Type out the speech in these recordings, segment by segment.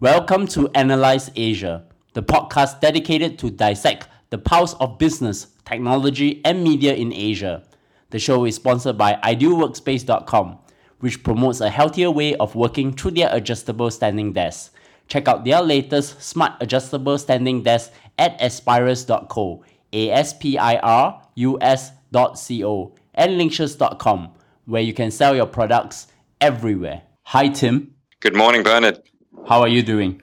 Welcome to Analyze Asia, the podcast dedicated to dissect the pulse of business, technology, and media in Asia. The show is sponsored by idealworkspace.com, which promotes a healthier way of working through their adjustable standing desk. Check out their latest smart adjustable standing desk at aspirus.co, U S.co, and linkshes.com, where you can sell your products everywhere. Hi, Tim. Good morning, Bernard. How are you doing?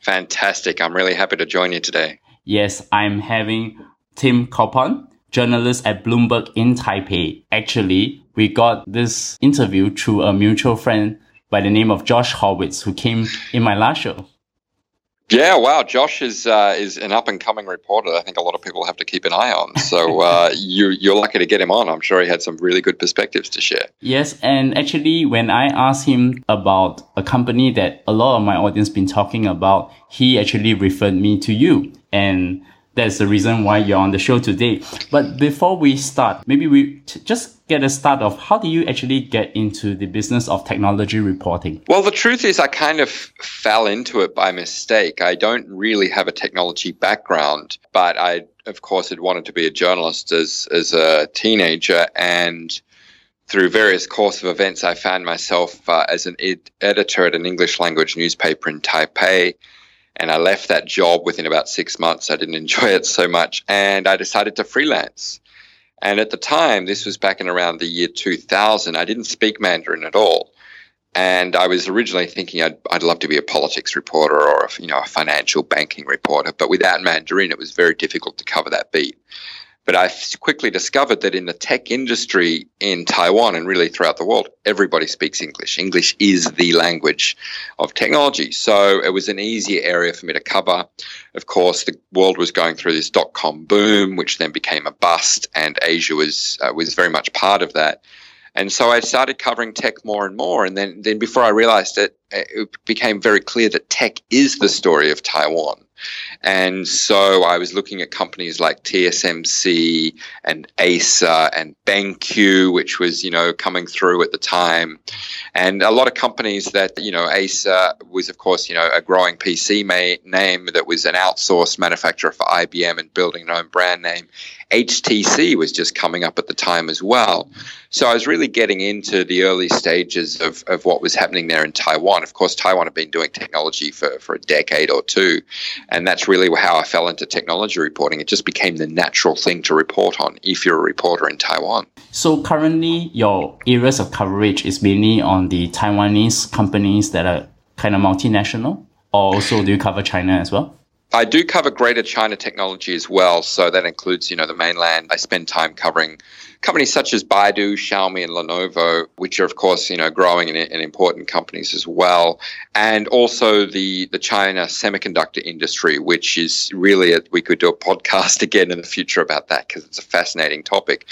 Fantastic. I'm really happy to join you today. Yes, I'm having Tim Culpan, journalist at Bloomberg in Taipei. Actually, we got this interview through a mutual friend by the name of Josh Horwitz, who came in my last show. Yeah, wow. Josh is uh, is an up and coming reporter. I think a lot of people have to keep an eye on. So uh, you you're lucky to get him on. I'm sure he had some really good perspectives to share. Yes, and actually, when I asked him about a company that a lot of my audience been talking about, he actually referred me to you, and that's the reason why you're on the show today. But before we start, maybe we t- just get a start of how do you actually get into the business of technology reporting? Well, the truth is, I kind of fell into it by mistake. I don't really have a technology background, but I, of course, had wanted to be a journalist as as a teenager and. Through various course of events, I found myself uh, as an ed- editor at an English language newspaper in Taipei and I left that job within about six months. I didn't enjoy it so much, and I decided to freelance. And at the time, this was back in around the year 2000, I didn't speak Mandarin at all. And I was originally thinking I'd, I'd love to be a politics reporter or a, you know a financial banking reporter, but without Mandarin, it was very difficult to cover that beat. But I quickly discovered that in the tech industry in Taiwan and really throughout the world, everybody speaks English. English is the language of technology. So it was an easier area for me to cover. Of course, the world was going through this dot com boom, which then became a bust, and Asia was uh, was very much part of that. And so I started covering tech more and more. And then, then before I realized it, it became very clear that tech is the story of Taiwan. And so I was looking at companies like TSMC and Acer and BenQ, which was, you know, coming through at the time. And a lot of companies that, you know, Acer was, of course, you know, a growing PC name that was an outsourced manufacturer for IBM and building an own brand name. HTC was just coming up at the time as well. So I was really getting into the early stages of, of what was happening there in Taiwan. Of course, Taiwan had been doing technology for, for a decade or two. And that's really how I fell into technology reporting. It just became the natural thing to report on if you're a reporter in Taiwan. So currently, your areas of coverage is mainly on the Taiwanese companies that are kind of multinational, or also do you cover China as well? I do cover Greater China technology as well, so that includes, you know, the mainland. I spend time covering companies such as Baidu, Xiaomi, and Lenovo, which are of course, you know, growing and, and important companies as well, and also the the China semiconductor industry, which is really a, we could do a podcast again in the future about that because it's a fascinating topic.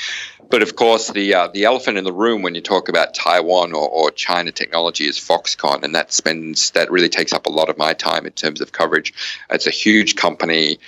But of course, the uh, the elephant in the room when you talk about Taiwan or, or China technology is Foxconn, and that spends that really takes up a lot of my time in terms of coverage. It's a huge company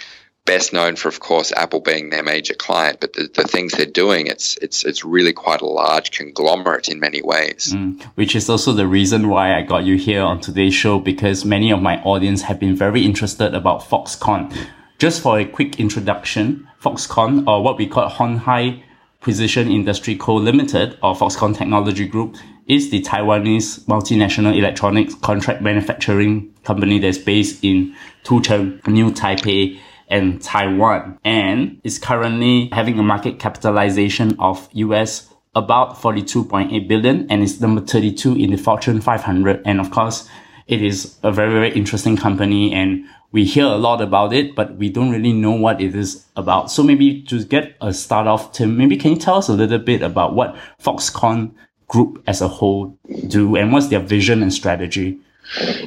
best known for, of course, Apple being their major client, but the, the things they're doing, it's it's it's really quite a large conglomerate in many ways. Mm, which is also the reason why I got you here on today's show because many of my audience have been very interested about Foxconn. Just for a quick introduction, Foxconn, or what we call Hon Hai Precision Industry Co. Limited, or Foxconn Technology Group, is the Taiwanese multinational electronics contract manufacturing company that's based in Tucheng, New Taipei, and Taiwan, and is currently having a market capitalization of US about 42.8 billion and is number 32 in the Fortune 500. And of course, it is a very, very interesting company and we hear a lot about it, but we don't really know what it is about. So maybe to get a start off, Tim, maybe can you tell us a little bit about what Foxconn Group as a whole do and what's their vision and strategy?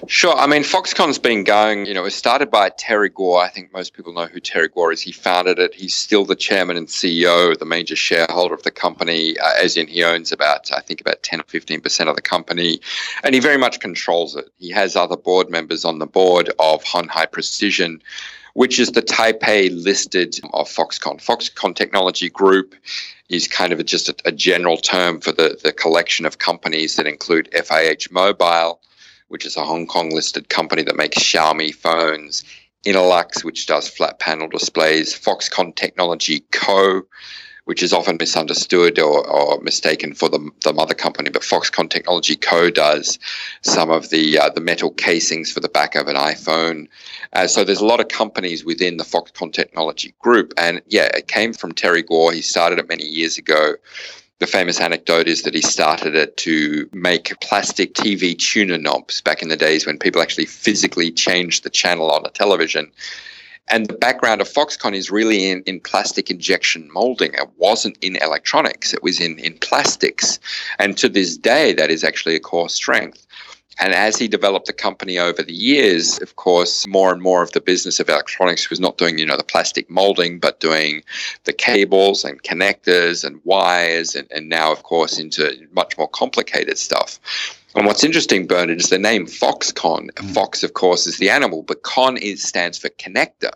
Sure. I mean, Foxconn's been going, you know, it was started by Terry Gou. I think most people know who Terry Gou is. He founded it. He's still the chairman and CEO, the major shareholder of the company, uh, as in he owns about, I think, about 10 or 15% of the company. And he very much controls it. He has other board members on the board of Hon Hai Precision, which is the Taipei listed of Foxconn. Foxconn Technology Group is kind of a, just a, a general term for the, the collection of companies that include FIH Mobile which is a Hong Kong listed company that makes Xiaomi phones, Innolux, which does flat panel displays, Foxconn Technology Co., which is often misunderstood or, or mistaken for the, the, mother company, but Foxconn Technology Co. does some of the uh, the metal casings for the back of an iPhone. Uh, so there's a lot of companies within the Foxconn Technology group, and yeah, it came from Terry Gou. He started it many years ago. The famous anecdote is that he started it to make plastic TV tuner knobs back in the days when people actually physically changed the channel on a television. And the background of Foxconn is really in, in plastic injection molding. It wasn't in electronics, it was in, in plastics. And to this day, that is actually a core strength. And as he developed the company over the years, of course, more and more of the business of electronics was not doing, you know, the plastic molding, but doing the cables and connectors and wires, and, and now, of course, into much more complicated stuff. And what's interesting, Bernard, is the name Foxconn. Mm. Fox, of course, is the animal, but con is stands for connector.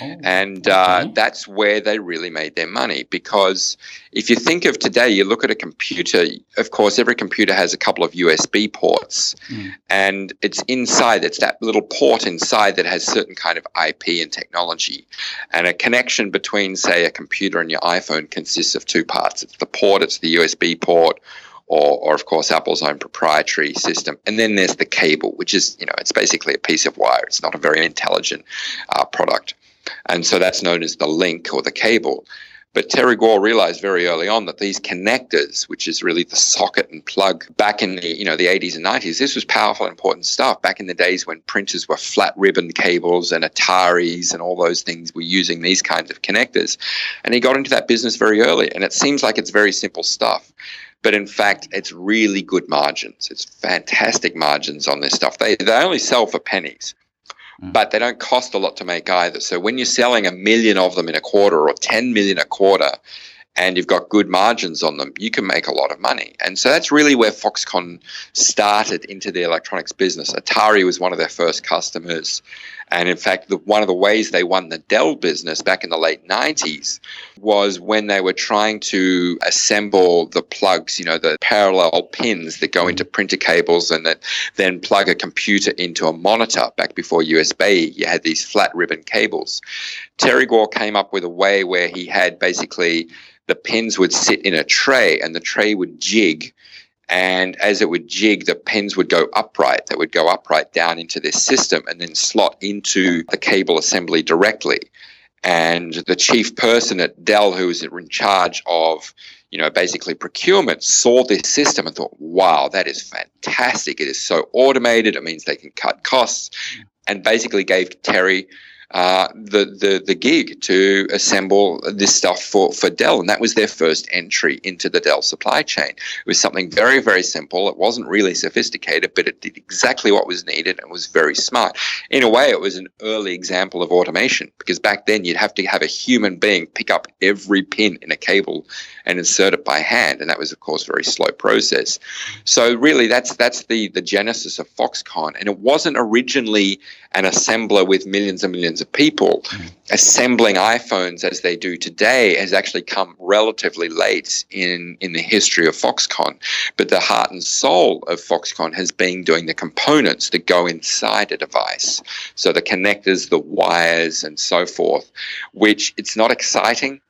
Oh, and uh, okay. that's where they really made their money because if you think of today, you look at a computer, of course, every computer has a couple of USB ports, mm. and it's inside, it's that little port inside that has certain kind of IP and technology. And a connection between, say, a computer and your iPhone consists of two parts it's the port, it's the USB port or, or of course Apple's own proprietary system. And then there's the cable, which is, you know, it's basically a piece of wire. It's not a very intelligent uh, product. And so that's known as the link or the cable. But Terry Gou realized very early on that these connectors, which is really the socket and plug, back in the you know the 80s and 90s, this was powerful and important stuff. Back in the days when printers were flat ribbon cables and Ataris and all those things were using these kinds of connectors, and he got into that business very early. And it seems like it's very simple stuff. But in fact, it's really good margins. It's fantastic margins on this stuff. They, they only sell for pennies, mm. but they don't cost a lot to make either. So when you're selling a million of them in a quarter or 10 million a quarter, and you've got good margins on them, you can make a lot of money. And so that's really where Foxconn started into the electronics business. Atari was one of their first customers. And in fact, the, one of the ways they won the Dell business back in the late 90s was when they were trying to assemble the plugs, you know, the parallel pins that go into printer cables and that then plug a computer into a monitor. Back before USB, you had these flat ribbon cables. Terry Gou came up with a way where he had basically the pins would sit in a tray and the tray would jig and as it would jig, the pens would go upright. They would go upright down into this system and then slot into the cable assembly directly. And the chief person at Dell, who was in charge of, you know, basically procurement, saw this system and thought, wow, that is fantastic. It is so automated. It means they can cut costs. And basically gave Terry uh, the, the the gig to assemble this stuff for, for Dell, and that was their first entry into the Dell supply chain. It was something very very simple. It wasn't really sophisticated, but it did exactly what was needed and was very smart. In a way, it was an early example of automation because back then you'd have to have a human being pick up every pin in a cable and insert it by hand, and that was of course a very slow process. So really, that's that's the the genesis of Foxconn, and it wasn't originally an assembler with millions and millions of people. Mm. Assembling iPhones as they do today has actually come relatively late in, in the history of Foxconn. But the heart and soul of Foxconn has been doing the components that go inside a device. So the connectors, the wires, and so forth, which it's not exciting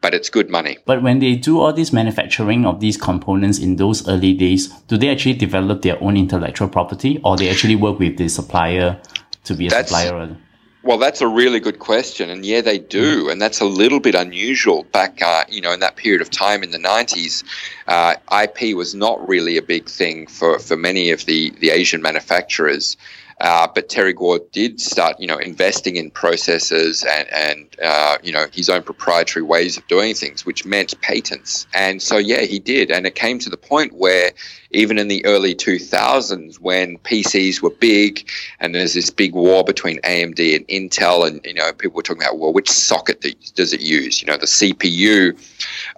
but it's good money. But when they do all this manufacturing of these components in those early days, do they actually develop their own intellectual property or they actually work with the supplier to be a That's, supplier? Well, that's a really good question, and yeah, they do, mm. and that's a little bit unusual. Back, uh, you know, in that period of time in the '90s, uh, IP was not really a big thing for for many of the the Asian manufacturers. Uh, but Terry Gou did start, you know, investing in processes and, and uh, you know, his own proprietary ways of doing things, which meant patents. And so, yeah, he did. And it came to the point where even in the early 2000s, when PCs were big and there's this big war between AMD and Intel, and, you know, people were talking about, well, which socket does it use? You know, the CPU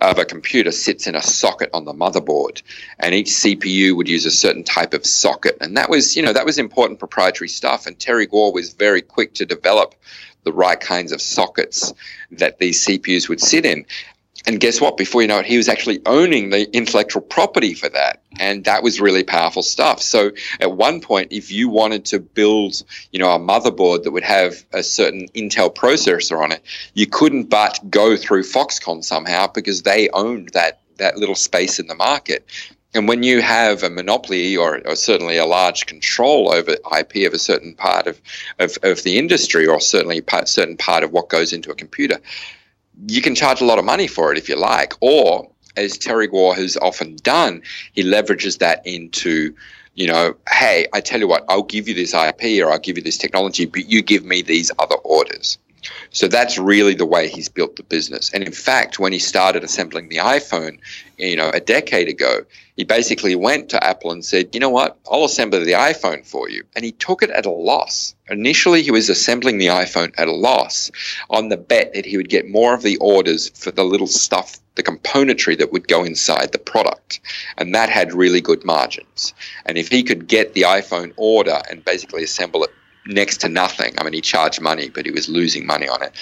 of a computer sits in a socket on the motherboard, and each CPU would use a certain type of socket. And that was, you know, that was important proprietary proprietary stuff. And Terry Gou was very quick to develop the right kinds of sockets that these CPUs would sit in. and guess what? Before you know it, he was actually owning the intellectual property for that. And that was really powerful stuff. So at one point, if you wanted to build, you know, a motherboard that would have a certain Intel processor on it, you couldn't but go through Foxconn somehow because they owned that, that little space in the market. And when you have a monopoly or, or, certainly a large control over IP of a certain part of, of, of the industry or certainly a certain part of what goes into a computer, you can charge a lot of money for it if you like. Or, as Terry Gou has often done, he leverages that into, you know, hey, I tell you what, I'll give you this IP or I'll give you this technology, but you give me these other orders. So that's really the way he's built the business. And in fact, when he started assembling the iPhone, you know, a decade ago, he basically went to Apple and said, "You know what? I'll assemble the iPhone for you." And he took it at a loss. Initially, he was assembling the iPhone at a loss on the bet that he would get more of the orders for the little stuff, the componentry that would go inside the product. And that had really good margins. And if he could get the iPhone order and basically assemble it next to nothing. I mean, he charged money, but he was losing money on it.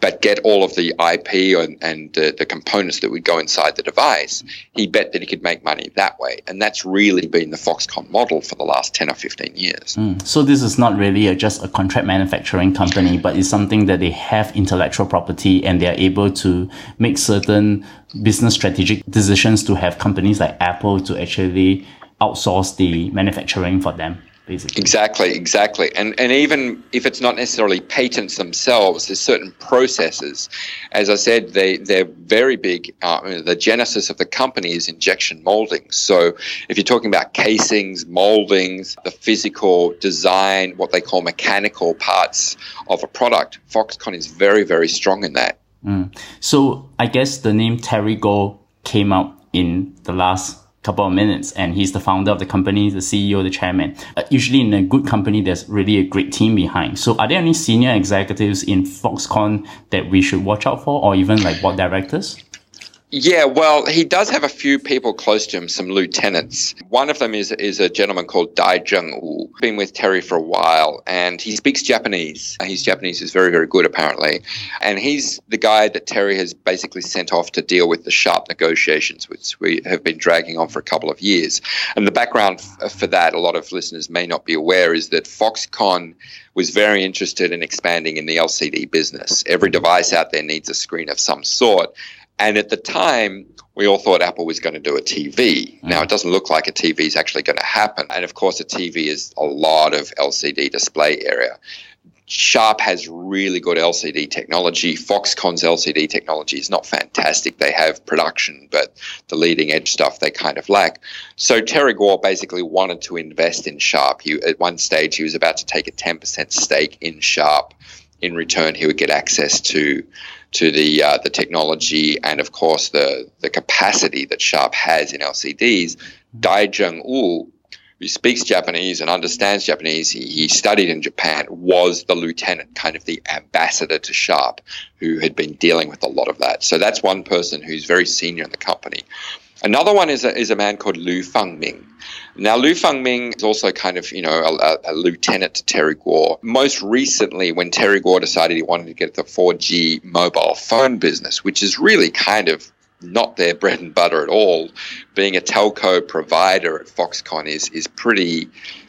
But get all of the IP and, and the, the, components that would go inside the device, he bet that he could make money that way. And that's really been the Foxconn model for the last 10 or 15 years. Mm. So this is not really a, just a contract manufacturing company, but it's something that they have intellectual property and they are able to make certain business strategic decisions to have companies like Apple to actually outsource the manufacturing for them basically. Exactly, exactly. And and even if it's not necessarily patents themselves, there's certain processes. As I said, they they're very big. Uh, the genesis of the company is injection molding. So if you're talking about casings, moldings, the physical design, what they call mechanical parts of a product, Foxconn is very very strong in that. Mm. So I guess the name Terry Gou came out in the last couple of minutes and he's the founder of the company, the CEO, the chairman. Uh, usually in a good company, there's really a great team behind. So are there any senior executives in Foxconn that we should watch out for or even like board directors? Yeah, well, he does have a few people close to him, some lieutenants. One of them is is a gentleman called Dai Zheng Wu. Been with Terry for a while, and he speaks Japanese. His Japanese is very, very good, apparently. And he's the guy that Terry has basically sent off to deal with the Sharp negotiations, which we have been dragging on for a couple of years. And the background uh, for that, a lot of listeners may not be aware, is that Foxconn was very interested in expanding in the LCD business. Every device out there needs a screen of some sort. And at the time, we all thought Apple was going to do a TV. Mm. Now, it doesn't look like a TV is actually going to happen. And of course, a TV is a lot of LCD display area. Sharp has really good LCD technology. Foxconn's LCD technology is not fantastic. They have production, but the leading edge stuff they kind of lack. So Terry Gou basically wanted to invest in Sharp. He, at one stage, he was about to take a 10% stake in Sharp. In return, he would get access to to the uh, the technology and of course the the capacity that Sharp has in LCDs. Dai Zheng Wu, who speaks Japanese and understands Japanese, he, he studied in Japan, was the lieutenant, kind of the ambassador to Sharp, who had been dealing with a lot of that. So that's one person who's very senior in the company. Another one is a, is a man called Lu Fengming. Now, Lu Fengming is also kind of, you know, a, a, lieutenant to Terry Gou. Most recently, when Terry Gou decided he wanted to get the 4G mobile phone business, which is really kind of not their bread and butter at all. Being a telco provider at Foxconn is is pretty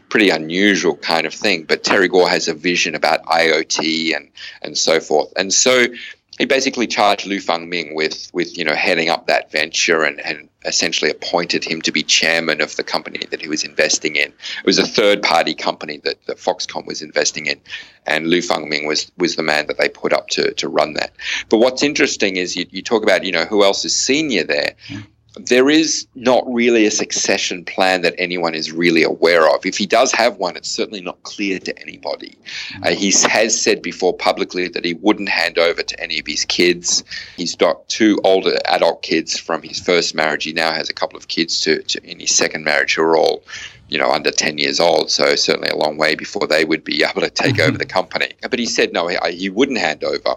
pretty unusual kind of thing. But Terry Gou has a vision about IoT and and so forth. And so he basically charged Lu Fengming with with you know heading up that venture and, and essentially appointed him to be chairman of the company that he was investing in. It was a third party company that, that Foxconn was investing in, and Lu Fengming was was the man that they put up to to run that. But what's interesting is you, you talk about you know who else is senior there. Mm there is not really a succession plan that anyone is really aware of. If he does have one, it's certainly not clear to anybody. Uh, he has said before publicly that he wouldn't hand over to any of his kids. He's got two older adult kids from his first marriage. He now has a couple of kids to, to in his second marriage who are all you know, under 10 years old. So certainly a long way before they would be able to take mm-hmm. over the company. But he said no, he, he wouldn't hand over.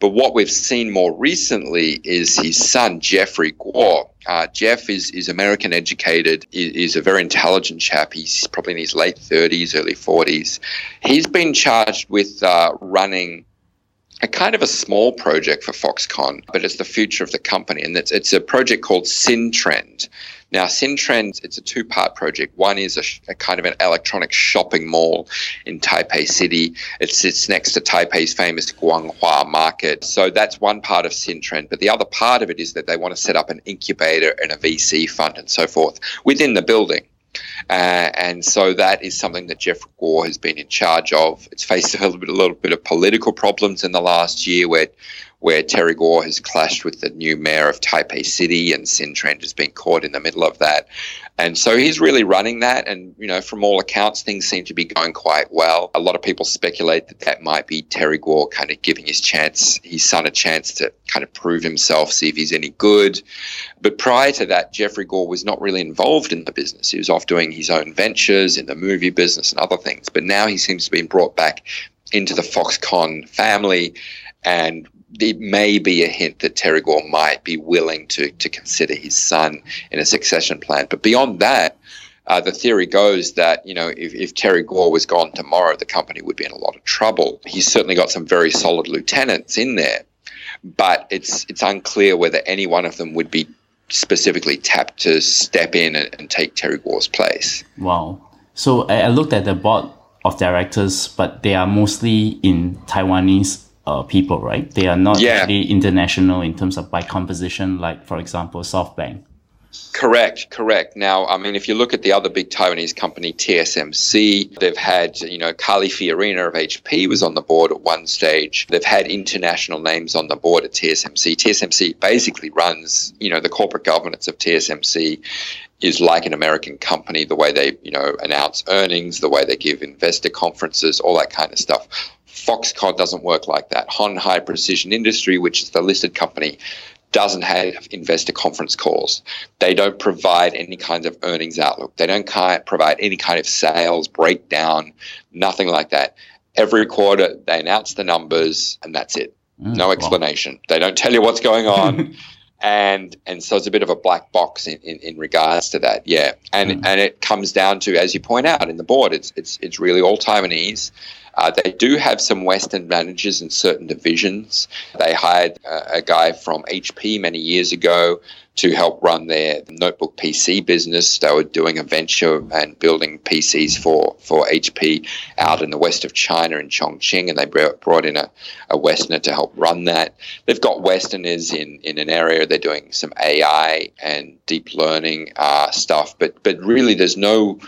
But what we've seen more recently is his son, Jeffrey Gou. Uh, Jeff is, is American educated, is a very intelligent chap. He's probably in his late 30s, early 40s. He's been charged with uh, running a kind of a small project for Foxconn, but it's the future of the company. And it's, it's a project called SynTrend. Now, SynTrend, it's a two part project. One is a, a, kind of an electronic shopping mall in Taipei City. It sits next to Taipei's famous Guanghua Market. So that's one part of SynTrend. But the other part of it is that they want to set up an incubator and a VC fund and so forth within the building. Uh, and so that is something that Jeff Gou has been in charge of. It's faced a little bit, a little bit of political problems in the last year where where Terry Gou has clashed with the new mayor of Taipei City, and SynTrend has been caught in the middle of that. And so he's really running that. And, you know, from all accounts, things seem to be going quite well. A lot of people speculate that that might be Terry Gou kind of giving his chance, his son a chance to kind of prove himself, see if he's any good. But prior to that, Jeffrey Gou was not really involved in the business. He was off doing his own ventures in the movie business and other things. But now he seems to be brought back into the Foxconn family and it may be a hint that Terry Gou might be willing to to consider his son in a succession plan. But beyond that, uh, the theory goes that you know if, if Terry Gou was gone tomorrow, the company would be in a lot of trouble. He's certainly got some very solid lieutenants in there, but it's it's unclear whether any one of them would be specifically tapped to step in and, and take Terry Gou's place. Wow. So I looked at the board of directors, but they are mostly in Taiwanese uh, people, right? They are not yeah. really international in terms of by composition, like for example, SoftBank. Correct, correct. Now, I mean, if you look at the other big Taiwanese company, TSMC, they've had, you know, Carly Fiorina of HP was on the board at one stage. They've had international names on the board at TSMC. TSMC basically runs, you know, the corporate governance of TSMC is like an American company, the way they, you know, announce earnings, the way they give investor conferences, all that kind of stuff. Foxconn doesn't work like that. Hon Hai Precision Industry, which is the listed company, doesn't have investor conference calls. They don't provide any kinds of earnings outlook. They don't provide any kind of sales breakdown, nothing like that. Every quarter, they announce the numbers, and that's it. Mm, no explanation. Wow. They don't tell you what's going on. and and so it's a bit of a black box in, in, in regards to that. Yeah, and mm. and it comes down to, as you point out in the board, it's it's it's really all Taiwanese. Uh, they do have some Western managers in certain divisions. They hired uh, a guy from HP many years ago to help run their notebook PC business. They were doing a venture and building PCs for, for HP out in the west of China in Chongqing, and they brought in a, a Westerner to help run that. They've got Westerners in, in an area they're doing some AI and deep learning uh, stuff, but but really there's no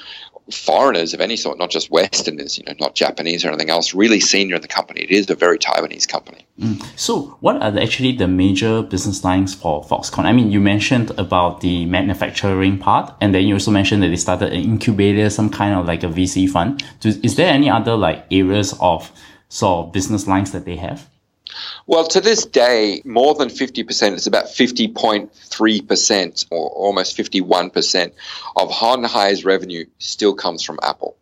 foreigners of any sort, not just Westerners, you know, not Japanese or anything else, really senior in the company. It is a very Taiwanese company. Mm. So, what are actually the major business lines for Foxconn? I mean, you mentioned about the manufacturing part, and then you also mentioned that they started an incubator, some kind of like a VC fund. Is there any other like areas of sort of business lines that they have? Well, to this day, more than 50%, it's about 50.3% or almost 51% of Hon Hai's revenue still comes from Apple.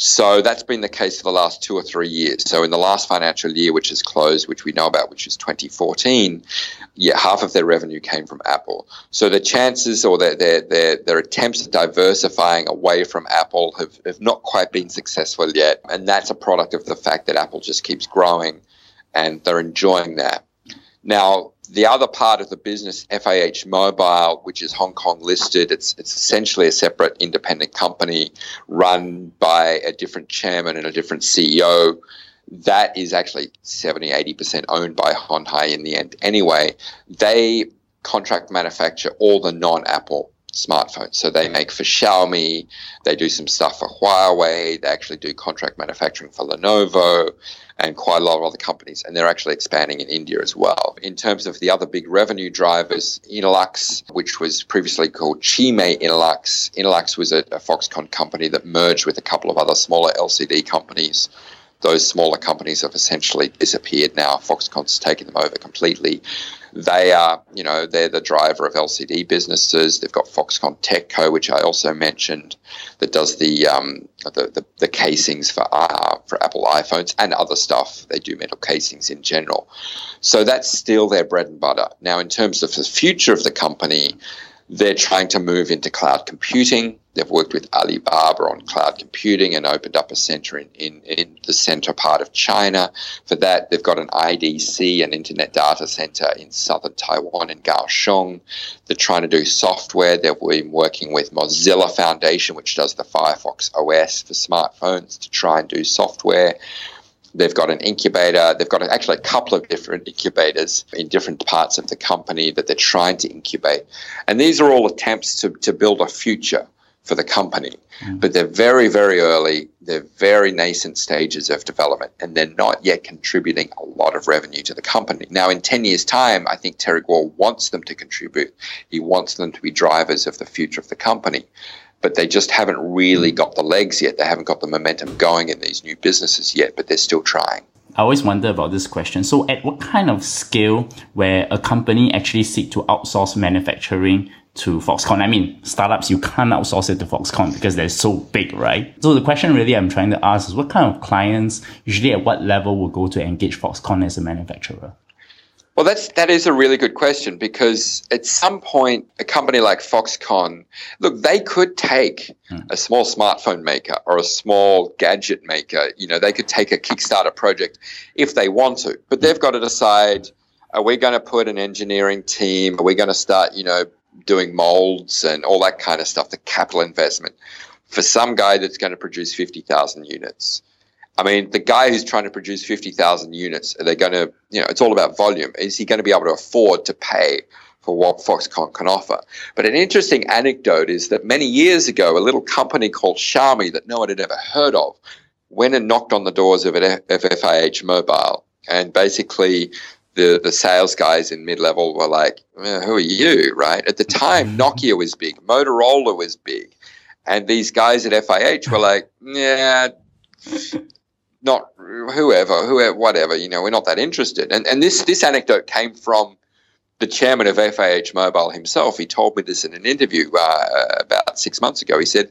So that's been the case for the last two or three years. So in the last financial year, which is closed, which we know about, which is 2014, yeah, half of their revenue came from Apple. So the chances or their their their, their attempts at diversifying away from Apple have, have not quite been successful yet. And that's a product of the fact that Apple just keeps growing and they're enjoying that. Now, the other part of the business, FIH Mobile, which is Hong Kong listed, it's, it's essentially a separate independent company run by a different chairman and a different CEO. That is actually 70, 80% owned by Hon Hai in the end. Anyway, they contract manufacture all the non Apple smartphones. So they make for Xiaomi, they do some stuff for Huawei, they actually do contract manufacturing for Lenovo and quite a lot of other companies, and they're actually expanding in India as well. In terms of the other big revenue drivers, Innolux, which was previously called Chimei Innolux, Innolux was a, a Foxconn company that merged with a couple of other smaller LCD companies those smaller companies have essentially disappeared now. Foxconn's taken them over completely. They are, you know, they're the driver of LCD businesses. They've got Foxconn TechCo, which I also mentioned, that does the um, the, the, the, casings for uh, for Apple iPhones and other stuff. They do metal casings in general. So that's still their bread and butter. Now, in terms of the future of the company, They're trying to move into cloud computing. They've worked with Alibaba on cloud computing and opened up a center in, in, in the center part of China. For that, they've got an IDC, an internet data center in southern Taiwan in Kaohsiung. They're trying to do software. They've been working with Mozilla Foundation, which does the Firefox OS for smartphones, to try and do software. They've got an incubator. They've got actually a couple of different incubators in different parts of the company that they're trying to incubate. And these are all attempts to, to build a future for the company. Mm. But they're very, very early. They're very nascent stages of development, and they're not yet contributing a lot of revenue to the company. Now, in 10 years' time, I think Terry Gou wants them to contribute. He wants them to be drivers of the future of the company but they just haven't really hmm. got the legs yet. They haven't got the momentum going in these new businesses yet, but they're still trying. I always wonder about this question. So, at what kind of scale where a company actually seek to outsource manufacturing to Foxconn? I mean, startups you can't outsource it to Foxconn because they're so big, right? So the question really I'm trying to ask is, what kind of clients usually at what level will go to engage Foxconn as a manufacturer? Well, that's that is a really good question because at some point, a company like Foxconn, look, they could take hmm. a small smartphone maker or a small gadget maker. You know, they could take a Kickstarter project if they want to, but they've got to decide: Are we going to put an engineering team? Are we going to start, you know, doing molds and all that kind of stuff? The capital investment for some guy that's going to produce fifty thousand units I mean, the guy who's trying to produce 50,000 units, are they going to, you know, it's all about volume. Is he going to be able to afford to pay for what Foxconn can offer? But an interesting anecdote is that many years ago, a little company called Xiaomi that no one had ever heard of went and knocked on the doors of, of FIH Mobile. And basically, the, the sales guys in mid level were like, eh, who are you, right? At the time, Nokia was big, Motorola was big. And these guys at FIH were like, yeah, not whoever, whoever, whatever. You know, we're not that interested. And and this this anecdote came from the chairman of FIH Mobile himself. He told me this in an interview uh, about six months ago. He said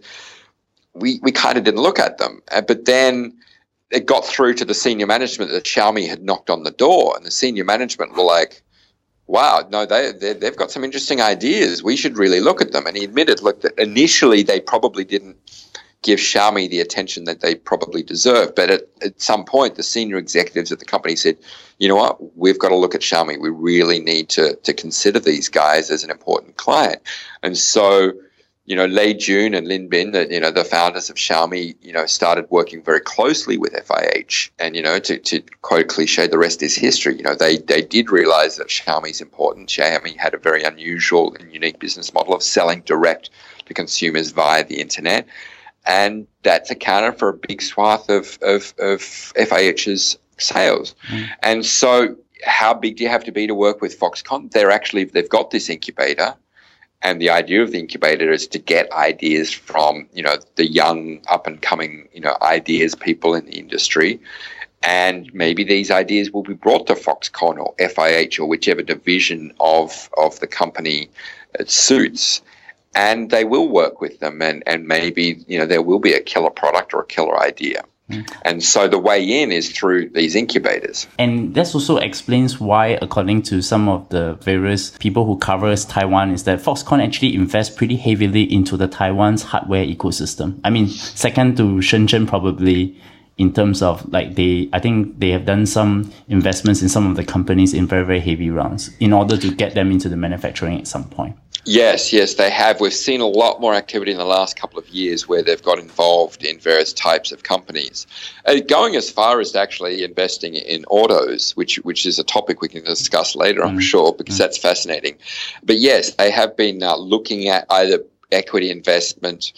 we we kind of didn't look at them, uh, but then it got through to the senior management that Xiaomi had knocked on the door, and the senior management were like. Wow, no, they, they have got some interesting ideas. We should really look at them. And he admitted, look, that initially they probably didn't give Xiaomi the attention that they probably deserve. But at, at some point, the senior executives at the company said, you know what, we've got to look at Xiaomi. We really need to, to consider these guys as an important client. And so, you know, Lei Jun and Lin Bin, the, you know, the founders of Xiaomi, you know, started working very closely with FIH. And, you know, to, to quote cliche, the rest is history. You know, they, they did realize that Xiaomi is important. Xiaomi had a very unusual and unique business model of selling direct to consumers via the internet and that's accounted for a big swath of, of, of FIH's sales. Mm. And so, how big do you have to be to work with Foxconn? They're actually they've got this incubator, and the idea of the incubator is to get ideas from you know the young up and coming you know ideas people in the industry. And maybe these ideas will be brought to Foxconn or FIH or whichever division of, of the company it suits and they will work with them and, and maybe you know there will be a killer product or a killer idea. Mm. and so the way in is through these incubators. And this also explains why according to some of the various people who covers taiwan is that foxconn actually invests pretty heavily into the taiwan's hardware ecosystem. I mean second to shenzhen probably in terms of like they i think they have done some investments in some of the companies in very very heavy rounds in order to get them into the manufacturing at some point Yes, yes, they have. We've seen a lot more activity in the last couple of years where they've got involved in various types of companies, uh, going as far as actually investing in autos, which which is a topic we can discuss later, I'm mm. sure, because mm. that's fascinating. But yes, they have been uh, looking at either equity investment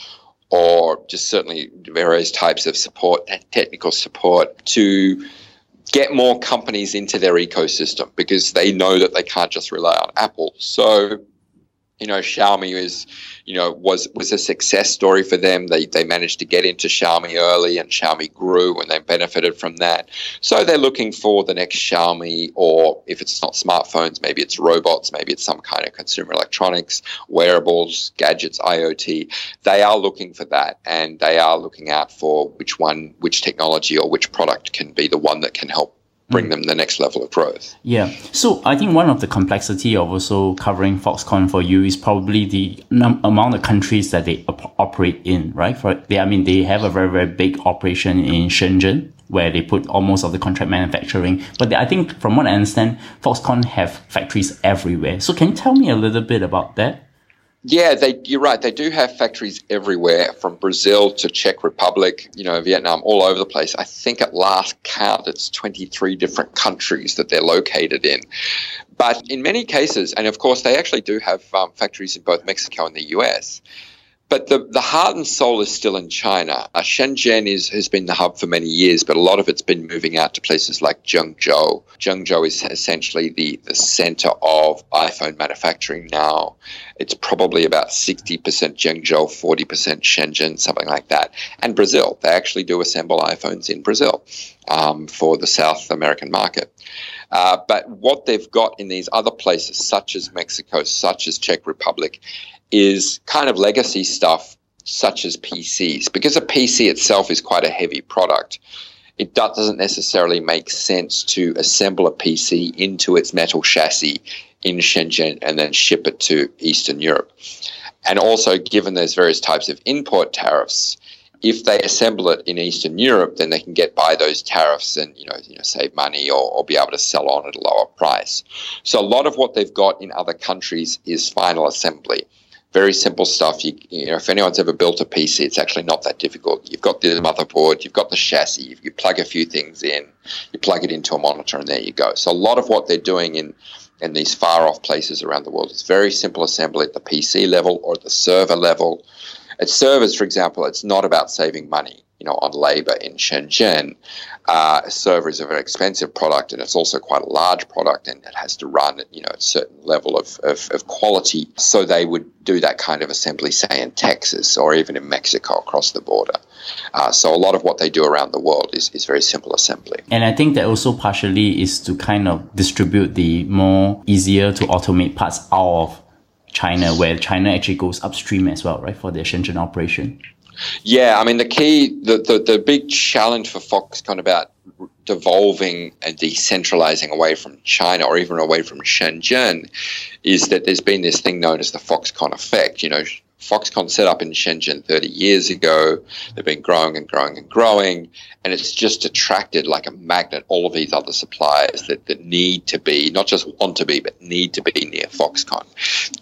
or just certainly various types of support, technical support to get more companies into their ecosystem because they know that they can't just rely on Apple. So you know, Xiaomi is, you know, was was a success story for them. They they managed to get into Xiaomi early, and Xiaomi grew, and they benefited from that. So they're looking for the next Xiaomi, or if it's not smartphones, maybe it's robots, maybe it's some kind of consumer electronics, wearables, gadgets, IoT. They are looking for that, and they are looking out for which one, which technology or which product can be the one that can help bring them the next level of growth. Yeah. So I think one of the complexity of also covering Foxconn for you is probably the num- amount of countries that they op- operate in, right? For they, I mean, they have a very very big operation in Shenzhen where they put almost of the contract manufacturing. But I think from what I understand, Foxconn have factories everywhere. So can you tell me a little bit about that? Yeah, they, you're right. They do have factories everywhere, from Brazil to Czech Republic, you know, Vietnam, all over the place. I think at last count, it's 23 different countries that they're located in. But in many cases, and of course, they actually do have um, factories in both Mexico and the US. But the, the heart and soul is still in China. Uh, Shenzhen is, has been the hub for many years, but a lot of it's been moving out to places like Zhengzhou. Zhengzhou is essentially the, the center of iPhone manufacturing now. It's probably about 60% Zhengzhou, 40% Shenzhen, something like that. And Brazil. They actually do assemble iPhones in Brazil um, for the South American market. Uh, but what they've got in these other places, such as Mexico, such as Czech Republic, is kind of legacy stuff such as PCs. Because a PC itself is quite a heavy product, it doesn't necessarily make sense to assemble a PC into its metal chassis in Shenzhen and then ship it to Eastern Europe. And also, given there's various types of import tariffs, if they assemble it in Eastern Europe, then they can get by those tariffs and you know, you know save money or, or, be able to sell on at a lower price. So a lot of what they've got in other countries is final assembly very simple stuff. You, you, know, if anyone's ever built a PC, it's actually not that difficult. You've got the motherboard, you've got the chassis, you, plug a few things in, you plug it into a monitor, and there you go. So a lot of what they're doing in in these far off places around the world is very simple assembly at the PC level or at the server level. At servers, for example, it's not about saving money you know, on labor in Shenzhen. Uh, server is a very expensive product and it's also quite a large product and it has to run at, you know, a certain level of, of, of quality. So they would do that kind of assembly, say, in Texas or even in Mexico across the border. Uh, so a lot of what they do around the world is, is very simple assembly. And I think that also partially is to kind of distribute the more easier to automate parts out of China, where China actually goes upstream as well, right, for their Shenzhen operation. Yeah, I mean the key, the, the, the big challenge for Foxconn about devolving and decentralizing away from China or even away from Shenzhen is that there's been this thing known as the Foxconn effect. You know, Foxconn set up in Shenzhen 30 years ago. They've been growing and growing and growing, and it's just attracted like a magnet all of these other suppliers that, that need to be, not just want to be, but need to be near Foxconn.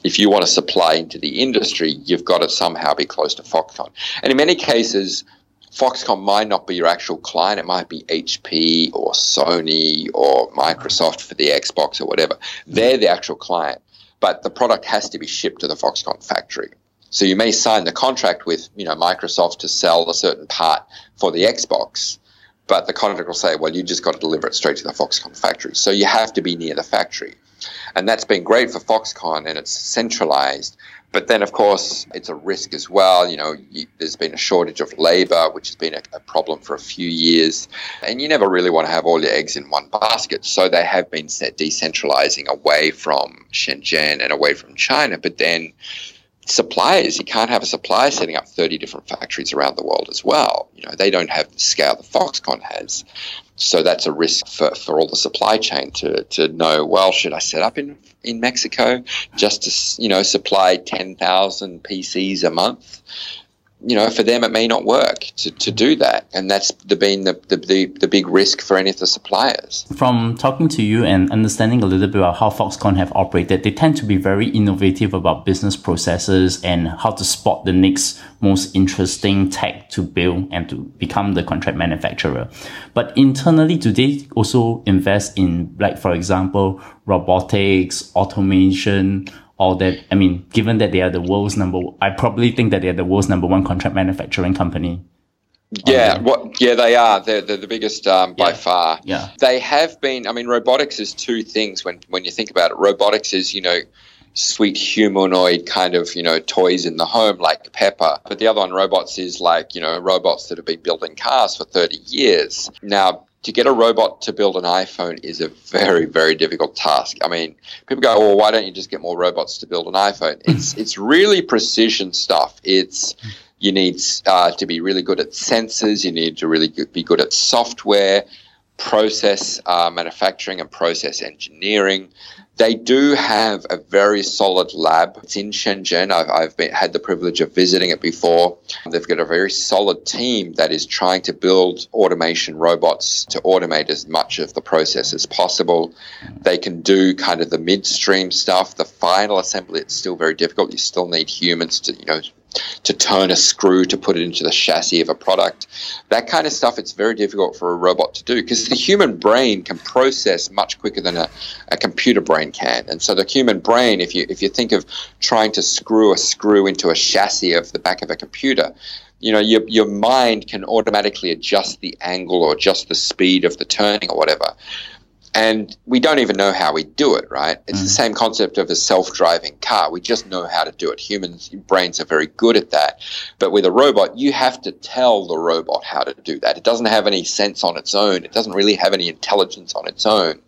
If you want to supply into the industry, you've got to somehow be close to Foxconn. And in many cases, Foxconn might not be your actual client. It might be HP or Sony or Microsoft for the Xbox or whatever. They're the actual client, but the product has to be shipped to the Foxconn factory. So you may sign the contract with, you know, Microsoft to sell a certain part for the Xbox, but the contract will say, well, you just got to deliver it straight to the Foxconn factory. So you have to be near the factory. And that's been great for Foxconn and it's centralized. But then, of course, it's a risk as well. You know, you, there's been a shortage of labor, which has been a, a, problem for a few years. And you never really want to have all your eggs in one basket. So they have been decentralizing away from Shenzhen and away from China. But then suppliers, you can't have a supplier setting up 30 different factories around the world as well. You know, they don't have the scale that Foxconn has. So that's a risk for, for all the supply chain to, to know, well, should I set up in, in Mexico just to, you know, supply 10,000 PCs a month? You know, for them it may not work to, to do that. And that's the, been the, the, the, big risk for any of the suppliers. From talking to you and understanding a little bit about how Foxconn have operated, they tend to be very innovative about business processes and how to spot the next most interesting tech to build and to become the contract manufacturer. But internally, do they also invest in, like, for example, robotics, automation, or that I mean, given that they are the world's number, I probably think that they are the world's number one contract manufacturing company. Yeah, what? Yeah, they are. They're, they're the biggest um, by yeah. far. Yeah, they have been. I mean, robotics is two things when when you think about it. Robotics is you know sweet humanoid kind of you know toys in the home like Pepper, but the other one, robots, is like you know robots that have been building cars for thirty years. Now, to get a robot to build an iPhone is a very, very difficult task. I mean, people go, well, why don't you just get more robots to build an iPhone?" It's it's really precision stuff. It's you need uh, to be really good at sensors. You need to really be good at software. process uh, manufacturing and process engineering. They do have a very solid lab. It's in Shenzhen. I've, I've been, had the privilege of visiting it before. They've got a very solid team that is trying to build automation robots to automate as much of the process as possible. They can do kind of the midstream stuff. The final assembly, it's still very difficult. You still need humans to, you know, to turn a screw to put it into the chassis of a product. That kind of stuff, it's very difficult for a robot to do because the human brain can process much quicker than a, a computer brain can. And so the human brain, if you if you think of trying to screw a screw into a chassis of the back of a computer, you know, your, your mind can automatically adjust the angle or adjust the speed of the turning or whatever and we don't even know how we do it, right? It's mm. the same concept of a self driving car. We just know how to do it. Humans' brains are very good at that. But with a robot, you have to tell the robot how to do that. It doesn't have any sense on its own, it doesn't really have any intelligence on its own.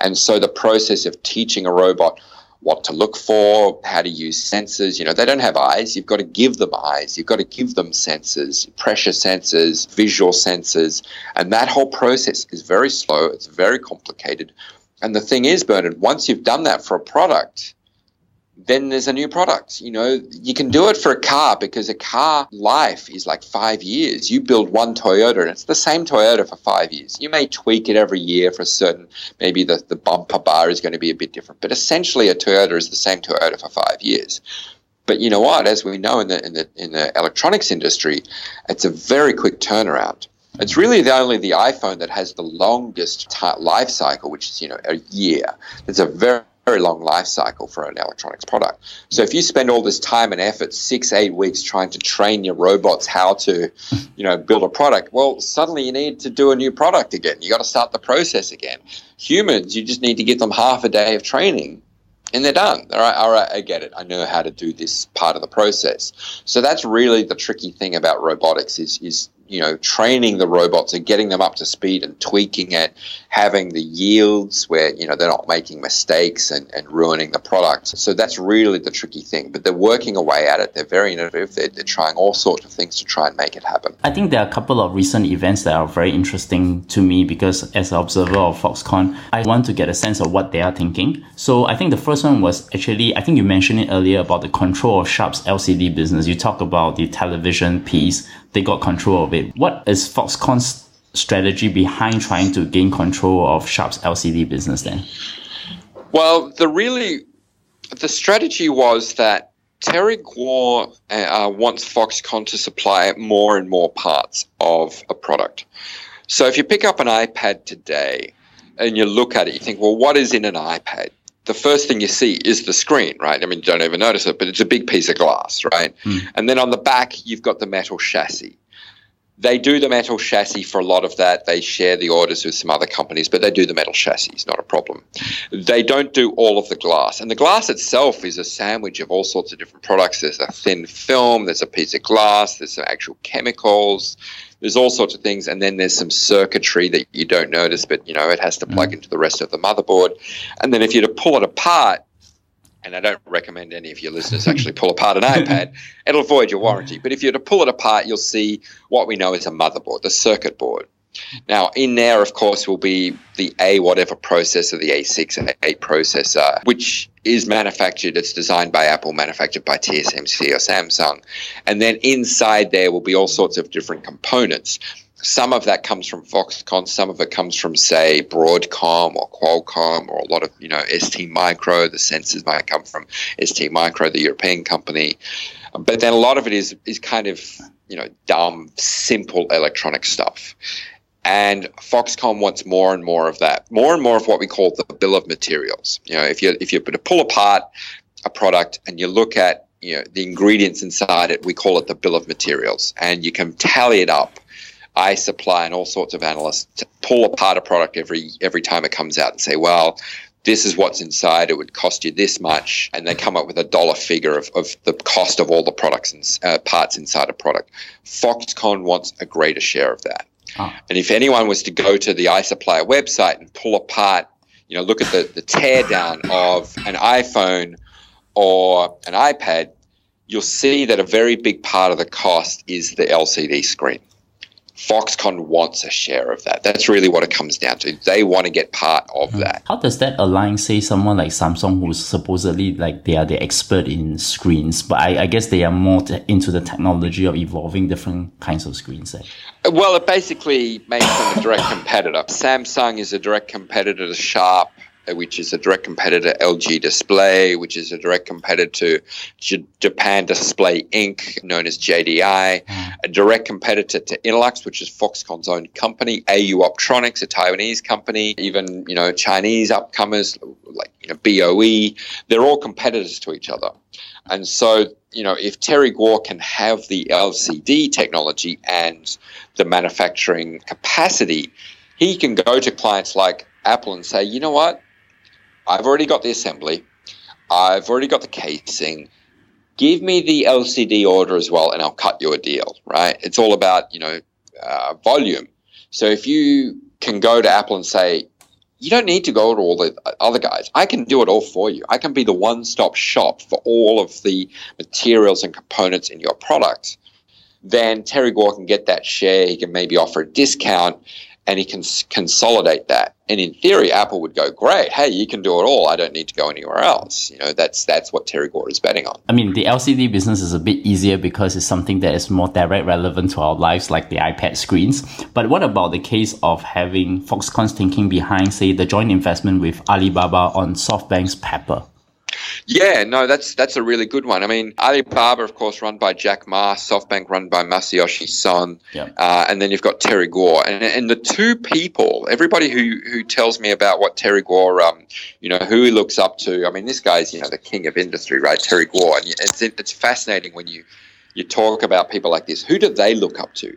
And so the process of teaching a robot what to look for, how to use sensors. You know, they don't have eyes. You've got to give them eyes. You've got to give them sensors, pressure sensors, visual sensors. And that whole process is very slow. It's very complicated. And the thing is, Bernard, once you've done that for a product, then there's a new product. You know, you can do it for a car because a car life is like five years. You build one Toyota and it's the same Toyota for five years. You may tweak it every year for a certain, maybe the, the bumper bar is going to be a bit different, but essentially a Toyota is the same Toyota for five years. But you know what? As we know in the in the in the electronics industry, it's a very quick turnaround. It's really the only the iPhone that has the longest t- life cycle, which is you know a year. It's a very very long life cycle for an electronics product. So if you spend all this time and effort, six, eight weeks trying to train your robots how to, you know, build a product, well, suddenly you need to do a new product again. You got to start the process again. Humans, you just need to give them half a day of training and they're done. All right, all right, I get it. I know how to do this part of the process. So that's really the tricky thing about robotics is is you know, training the robots and getting them up to speed and tweaking it, having the yields where, you know, they're not making mistakes and, and ruining the product. So that's really the tricky thing. But they're working away at it. They're very innovative. They're, they're trying all sorts of things to try and make it happen. I think there are a couple of recent events that are very interesting to me because as an observer of Foxconn, I want to get a sense of what they are thinking. So I think the first one was actually, I think you mentioned it earlier about the control of Sharp's LCD business. You talk about the television piece they got control of it. What is Foxconn's strategy behind trying to gain control of Sharp's LCD business then? Well, the really the strategy was that Terry Gou uh, wants Foxconn to supply more and more parts of a product. So if you pick up an iPad today and you look at it, you think, well, what is in an iPad? The first thing you see is the screen, right? I mean, you don't even notice it, but it's a big piece of glass, right? Mm. And then on the back, you've got the metal chassis. They do the metal chassis for a lot of that. They share the orders with some other companies, but they do the metal chassis, not a problem. They don't do all of the glass. And the glass itself is a sandwich of all sorts of different products. There's a thin film, there's a piece of glass, there's some actual chemicals, there's all sorts of things. And then there's some circuitry that you don't notice, but you know, it has to plug mm. into the rest of the motherboard. And then if you're to pull it apart, and I don't recommend any of your listeners actually pull apart an iPad. It'll void your warranty. But if you're to pull it apart, you'll see what we know as a motherboard, the circuit board. Now, in there, of course, will be the A whatever processor, the A6 and A8 processor, which is manufactured, it's designed by Apple, manufactured by TSMC or Samsung. And then inside there will be all sorts of different components some of that comes from Foxconn, some of it comes from, say, Broadcom or Qualcomm or a lot of, you know, ST Micro. The sensors might come from ST Micro, the European company. But then a lot of it is is kind of, you know, dumb, simple electronic stuff. And Foxconn wants more and more of that, more and more of what we call the bill of materials. You know, if you if you to pull apart a product and you look at you know the ingredients inside it, we call it the bill of materials, and you can tally it up iSuppli and all sorts of analysts to pull apart a product every every time it comes out and say, well, this is what's inside. It would cost you this much, and they come up with a dollar figure of, of the cost of all the products and uh, parts inside a product. Foxconn wants a greater share of that. Oh. And if anyone was to go to the iSupplier website and pull apart, you know, look at the, the teardown of an iPhone or an iPad, you'll see that a very big part of the cost is the LCD screen Foxconn wants a share of that. That's really what it comes down to. They want to get part of mm. that. How does that align, say, someone like Samsung, who's supposedly like they are the expert in screens, but I, I guess they are more into the technology of evolving different kinds of screens? Eh? Well, it basically makes them a direct competitor. Samsung is a direct competitor to Sharp which is a direct competitor to LG Display, which is a direct competitor to Japan Display Inc., known as JDI, a direct competitor to Innolux, which is Foxconn's own company, AU Optronics, a Taiwanese company, even you know Chinese upcomers like you know BOE. They're all competitors to each other, and so you know if Terry Gou can have the LCD technology and the manufacturing capacity, he can go to clients like Apple and say, you know what, I've already got the assembly. I've already got the casing. Give me the LCD order as well, and I'll cut you a deal. Right? It's all about you know uh, volume. So if you can go to Apple and say, you don't need to go to all the other guys. I can do it all for you. I can be the one-stop shop for all of the materials and components in your product. Then Terry Gou can get that share. He can maybe offer a discount, and he can consolidate that. And in theory, Apple would go, "Great, hey, you can do it all. I don't need to go anywhere else." You know, that's that's what Terry Gou is betting on. I mean, the LCD business is a bit easier because it's something that is more direct relevant to our lives, like the iPad screens. But what about the case of having Foxconn's thinking behind, say, the joint investment with Alibaba on SoftBank's Pepper? Yeah, no, that's that's a really good one. I mean, Alibaba, of course, run by Jack Ma, SoftBank run by Masayoshi Son, yeah. uh, and then you've got Terry Gou, and and the two people, everybody who who tells me about what Terry Gou, um, you know, who he looks up to. I mean, this guy's you know the king of industry, right? Terry Gou, and it's it's fascinating when you you talk about people like this. Who do they look up to?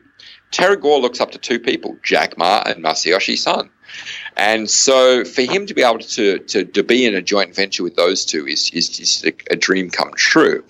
Terry Gou looks up to two people, Jack Ma and Masayoshi Son. And so for him to be able to, to, to be in a joint venture with those two is, is just a, a dream come true.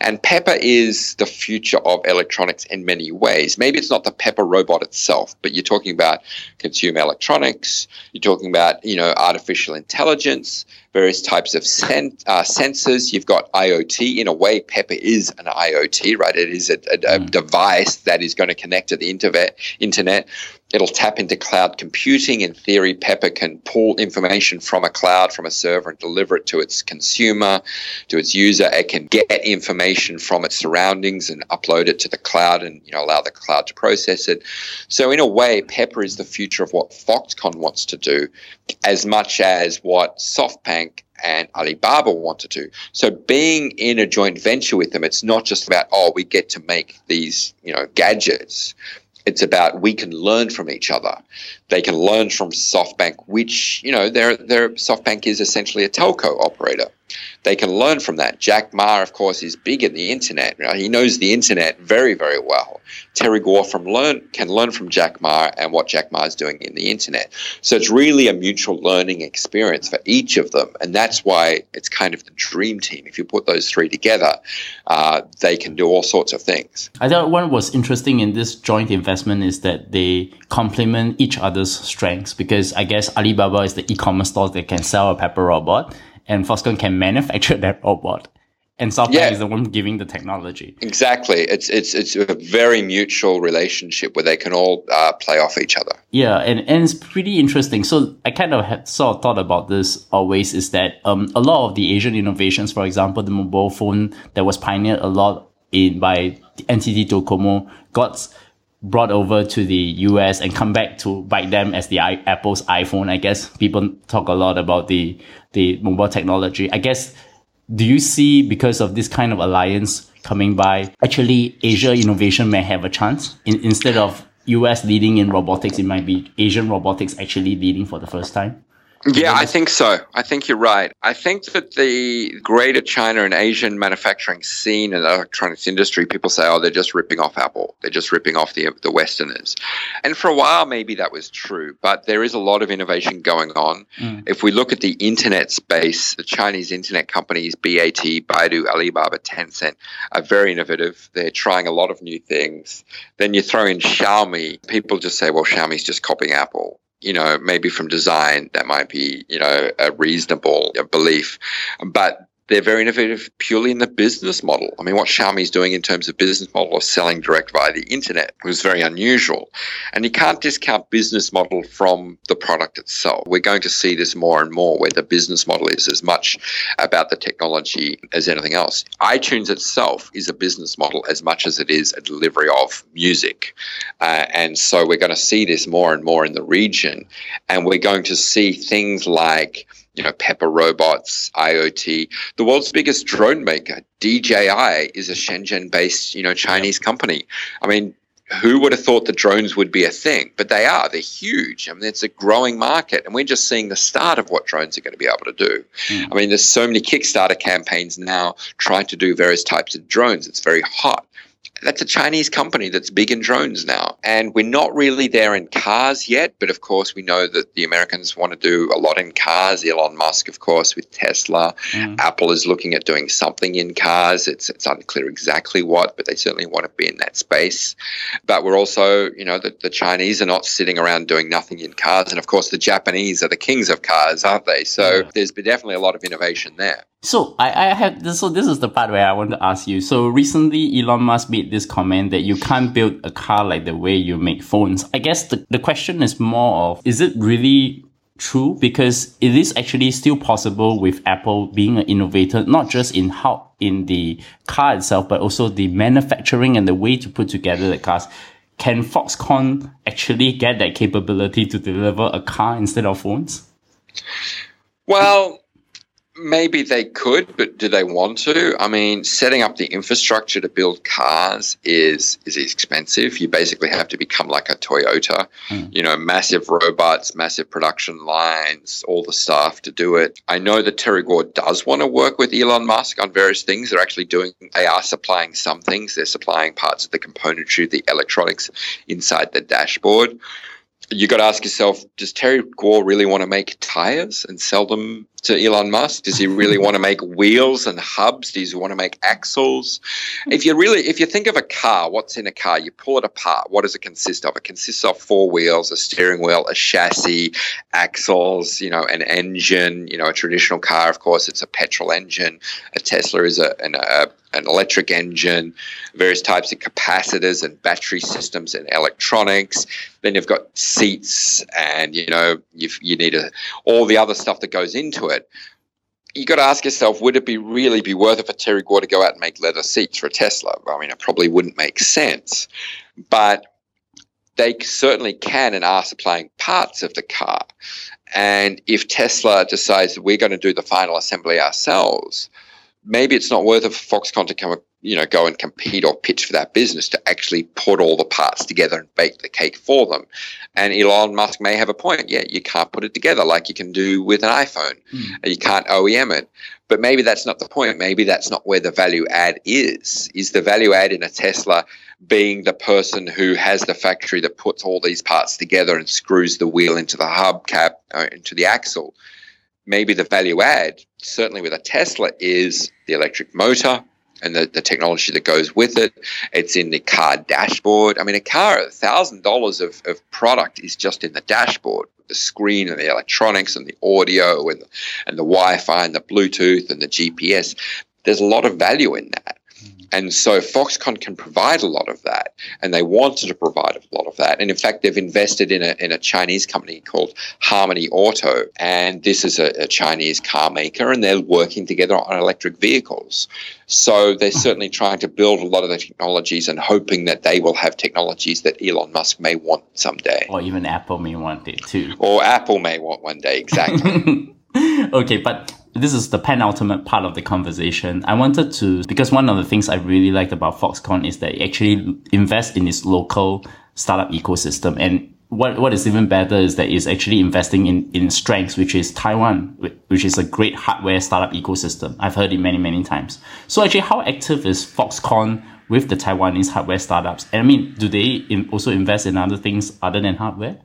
And Pepper is the future of electronics in many ways. Maybe it's not the Pepper robot itself, but you're talking about consumer electronics, you're talking about, you know, artificial intelligence, various types of sen- uh, sensors. You've got IoT. In a way, Pepper is an IoT, right? It is a, a, a mm. device that is going to connect to the internet. internet. It'll tap into cloud computing. In theory, Pepper can pull information from a cloud, from a server, and deliver it to its consumer, to its user. It can get information from its surroundings and upload it to the cloud and you know allow the cloud to process it. So in a way, Pepper is the future of what Foxconn wants to do, as much as what SoftBank and Alibaba want to do. So being in a joint venture with them, it's not just about oh we get to make these you know gadgets it's about we can learn from each other. They can learn from SoftBank, which you know, their their SoftBank is essentially a telco operator they can learn from that. Jack Ma, of course, is big in the internet. Right? He knows the internet very, very well. Terry Gou from learn can learn from Jack Ma and what Jack Ma is doing in the internet. So it's really a mutual learning experience for each of them, and that's why it's kind of the dream team. If you put those three together, uh, they can do all sorts of things. I thought what was interesting in this joint investment is that they complement each other's strengths because I guess Alibaba is the e-commerce store that can sell a Pepper robot and Foxconn can manufacture that robot. And SoftBank yeah. is the one giving the technology. Exactly. It's it's it's a very mutual relationship where they can all uh, play off each other. Yeah, and, and it's pretty interesting. So I kind of had sort of thought about this always is that um, a lot of the Asian innovations, for example, the mobile phone that was pioneered a lot in by NTT Docomo got brought over to the US and come back to bite them as the I- Apple's iPhone. I guess people talk a lot about the the mobile technology. I guess do you see because of this kind of alliance coming by, actually Asia innovation may have a chance in, instead of US leading in robotics, it might be Asian robotics actually leading for the first time. Yeah, I think so. I think you're right. I think that the greater China and Asian manufacturing scene and electronics industry, people say, oh, they're just ripping off Apple. They're just ripping off the, the Westerners. And for a while, maybe that was true, but there is a lot of innovation going on. Mm. If we look at the internet space, the Chinese internet companies, BAT, Baidu, Alibaba, Tencent, are very innovative. They're trying a lot of new things. Then you throw in Xiaomi, people just say, well, Xiaomi's just copying Apple you know, maybe from design, that might be, you know, a reasonable belief. But they're very innovative purely in the business model. I mean, what Xiaomi is doing in terms of business model of selling direct via the internet was very unusual. And you can't discount business model from the product itself. We're going to see this more and more where the business model is as much about the technology as anything else. iTunes itself is a business model as much as it is a delivery of music. Uh, and so we're going to see this more and more in the region. And we're going to see things like you know, Pepper Robots, IoT. The world's biggest drone maker, DJI, is a Shenzhen-based, you know, Chinese company. I mean, who would have thought that drones would be a thing? But they are. They're huge. I mean, it's a growing market, and we're just seeing the start of what drones are going to be able to do. Mm. I mean, there's so many Kickstarter campaigns now trying to do various types of drones. It's very hot that's a Chinese company that's big in drones now. And we're not really there in cars yet, but of course, we know that the Americans want to do a lot in cars. Elon Musk, of course, with Tesla. Mm. Apple is looking at doing something in cars. It's, it's unclear exactly what, but they certainly want to be in that space. But we're also, you know, the, the Chinese are not sitting around doing nothing in cars. And of course, the Japanese are the kings of cars, aren't they? So yeah. there's definitely a lot of innovation there. So I, I have this, so this is the part where I want to ask you. So recently Elon Musk made this comment that you can't build a car like the way you make phones. I guess the, the question is more of is it really true? Because it is actually still possible with Apple being an innovator, not just in how in the car itself, but also the manufacturing and the way to put together the cars. Can Foxconn actually get that capability to deliver a car instead of phones? Well, Maybe they could, but do they want to? I mean, setting up the infrastructure to build cars is is expensive. You basically have to become like a Toyota, mm. you know, massive robots, massive production lines, all the staff to do it. I know that Terry Gou does want to work with Elon Musk on various things. They're actually doing, they are supplying some things. They're supplying parts of the componentry, the electronics inside the dashboard you got to ask yourself: Does Terry Gou really want to make tires and sell them to Elon Musk? Does he really want to make wheels and hubs? Does he want to make axles? If you really, if you think of a car, what's in a car? You pull it apart. What does it consist of? It consists of four wheels, a steering wheel, a chassis, axles, you know, an engine. You know, a traditional car, of course, it's a petrol engine. A Tesla is a, an, a an electric engine, various types of capacitors and battery systems and electronics. Then you've got seats, and you know you you need a, all the other stuff that goes into it. You got to ask yourself: Would it be really be worth it for Terry Gou to go out and make leather seats for a Tesla? I mean, it probably wouldn't make sense, but they certainly can and are supplying parts of the car. And if Tesla decides we're going to do the final assembly ourselves, maybe it's not worth it for Foxconn to come, you know, go and compete or pitch for that business to actually put all the parts together and bake the cake for them. And Elon Musk may have a point. Yeah, you can't put it together like you can do with an iPhone. Mm. You can't OEM it. But maybe that's not the point. Maybe that's not where the value add is. Is the value add in a Tesla being the person who has the factory that puts all these parts together and screws the wheel into the hubcap, uh, into the axle? Maybe the value add, certainly with a Tesla, is the electric motor and the, the technology that goes with it. It's in the car dashboard. I mean, a car, $1,000 of, of product is just in the dashboard the screen and the electronics and the audio and the, and the Wi-Fi and the Bluetooth and the GPS. There's a lot of value in that. And so Foxconn can provide a lot of that, and they wanted to provide a lot of that. And in fact, they've invested in a, in a Chinese company called Harmony Auto, and this is a, a Chinese car maker, and they're working together on electric vehicles. So they're hmm. certainly trying to build a lot of the technologies and hoping that they will have technologies that Elon Musk may want someday. Or even Apple may want it too. Or Apple may want one day, exactly. okay, but this is the penultimate part of the conversation. I wanted to, because one of the things I really liked about Foxconn is that it actually invests in its local startup ecosystem. And what, what is even better is that it's actually investing in, in strengths, which is Taiwan, which is a great hardware startup ecosystem. I've heard it many, many times. So actually, how active is Foxconn with the Taiwanese hardware startups? And I mean, do they also invest in other things other than hardware?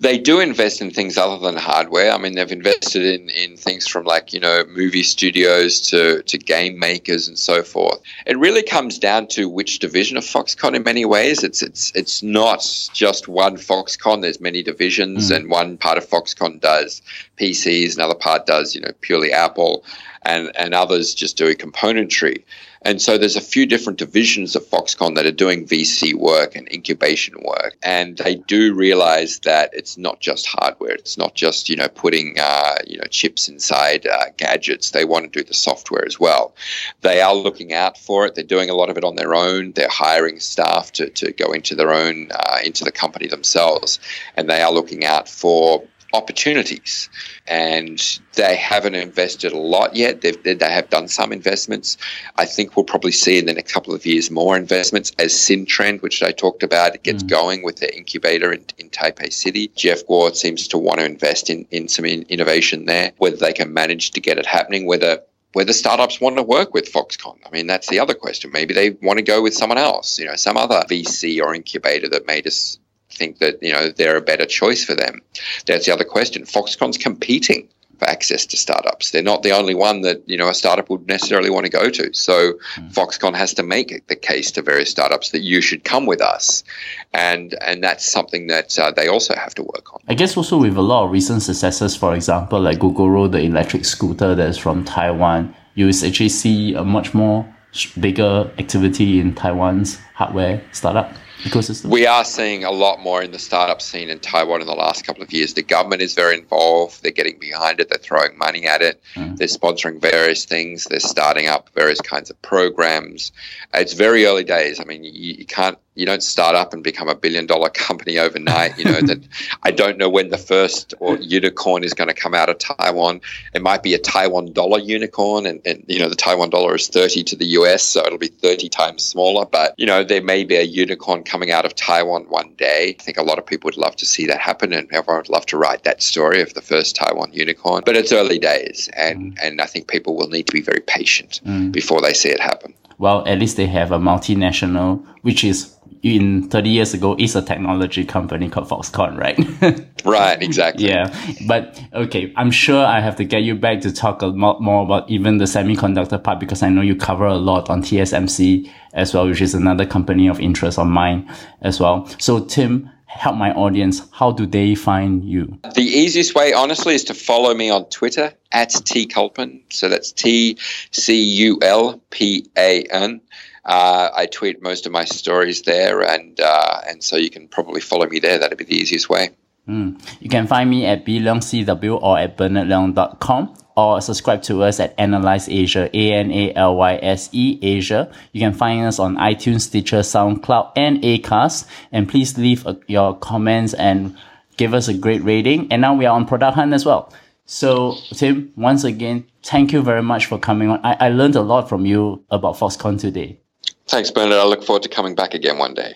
They do invest in things other than hardware. I mean, they've invested in, in things from like, you know, movie studios to, to game makers and so forth. It really comes down to which division of Foxconn in many ways. It's it's it's not just one Foxconn. There's many divisions mm. and one part of Foxconn does PCs, another part does, you know, purely Apple and, and others just doing componentry. And so there's a few different divisions of Foxconn that are doing VC work and incubation work. And they do realize that it's not just hardware. It's not just, you know, putting, uh, you know, chips inside uh, gadgets. They want to do the software as well. They are looking out for it. They're doing a lot of it on their own. They're hiring staff to, to go into their own, uh, into the company themselves. And they are looking out for opportunities. And they haven't invested a lot yet. They've, they have done some investments. I think we'll probably see in the next couple of years more investments as Syntrend, which I talked about, it gets mm. going with the incubator in, in Taipei City. Jeff Gou seems to want to invest in, in some in, innovation there, whether they can manage to get it happening, whether whether startups want to work with Foxconn. I mean, that's the other question. Maybe they want to go with someone else, you know, some other VC or incubator that made us think that you know they're a better choice for them. That's the other question. Foxconn's competing for access to startups. They're not the only one that you know a startup would necessarily want to go to. So mm. Foxconn has to make the case to various startups that you should come with us, and and that's something that uh, they also have to work on. I guess also with a lot of recent successes, for example, like Gogoro, the electric scooter that's from Taiwan, you actually see a much more bigger activity in Taiwan's hardware startup ecosystem? We are seeing a lot more in the startup scene in Taiwan in the last couple of years. The government is very involved. They're getting behind it. They're throwing money at it. Mm. They're sponsoring various things. They're starting up various kinds of programs. It's very early days. I mean, you, you can't you don't start up and become a billion dollar company overnight. You know that I don't know when the first or unicorn is going to come out of Taiwan. It might be a Taiwan dollar unicorn, and, and you know the Taiwan dollar is thirty to the US, so it'll be thirty times smaller. But you know there may be a unicorn coming out of Taiwan one day. I think a lot of people would love to see that happen, and everyone would love to write that story of the first Taiwan unicorn. But it's early days, and mm. and I think people will need to be very patient mm. before they see it happen. Well, at least they have a multinational, which is in 30 years ago is a technology company called Foxconn, right? right, exactly. yeah. But okay, I'm sure I have to get you back to talk a lot more about even the semiconductor part because I know you cover a lot on TSMC as well, which is another company of interest on mine as well. So Tim, help my audience. How do they find you? The easiest way, honestly, is to follow me on Twitter at T Culpan. So that's T C U L P A N. Uh, I tweet most of my stories there, and uh, and so you can probably follow me there. That'd be the easiest way. Mm. You can find me at bleungcw or at bernardleung.com or subscribe to us at Analyse Asia, A-N-A-L-Y-S-E Asia. You can find us on iTunes, Stitcher, SoundCloud, and Acast. And please leave uh, your comments and give us a great rating. And now we are on Product Hunt as well. So, Tim, once again, thank you very much for coming on. I, I learned a lot from you about Foxconn today. Thanks, Bernard. I look forward to coming back again one day.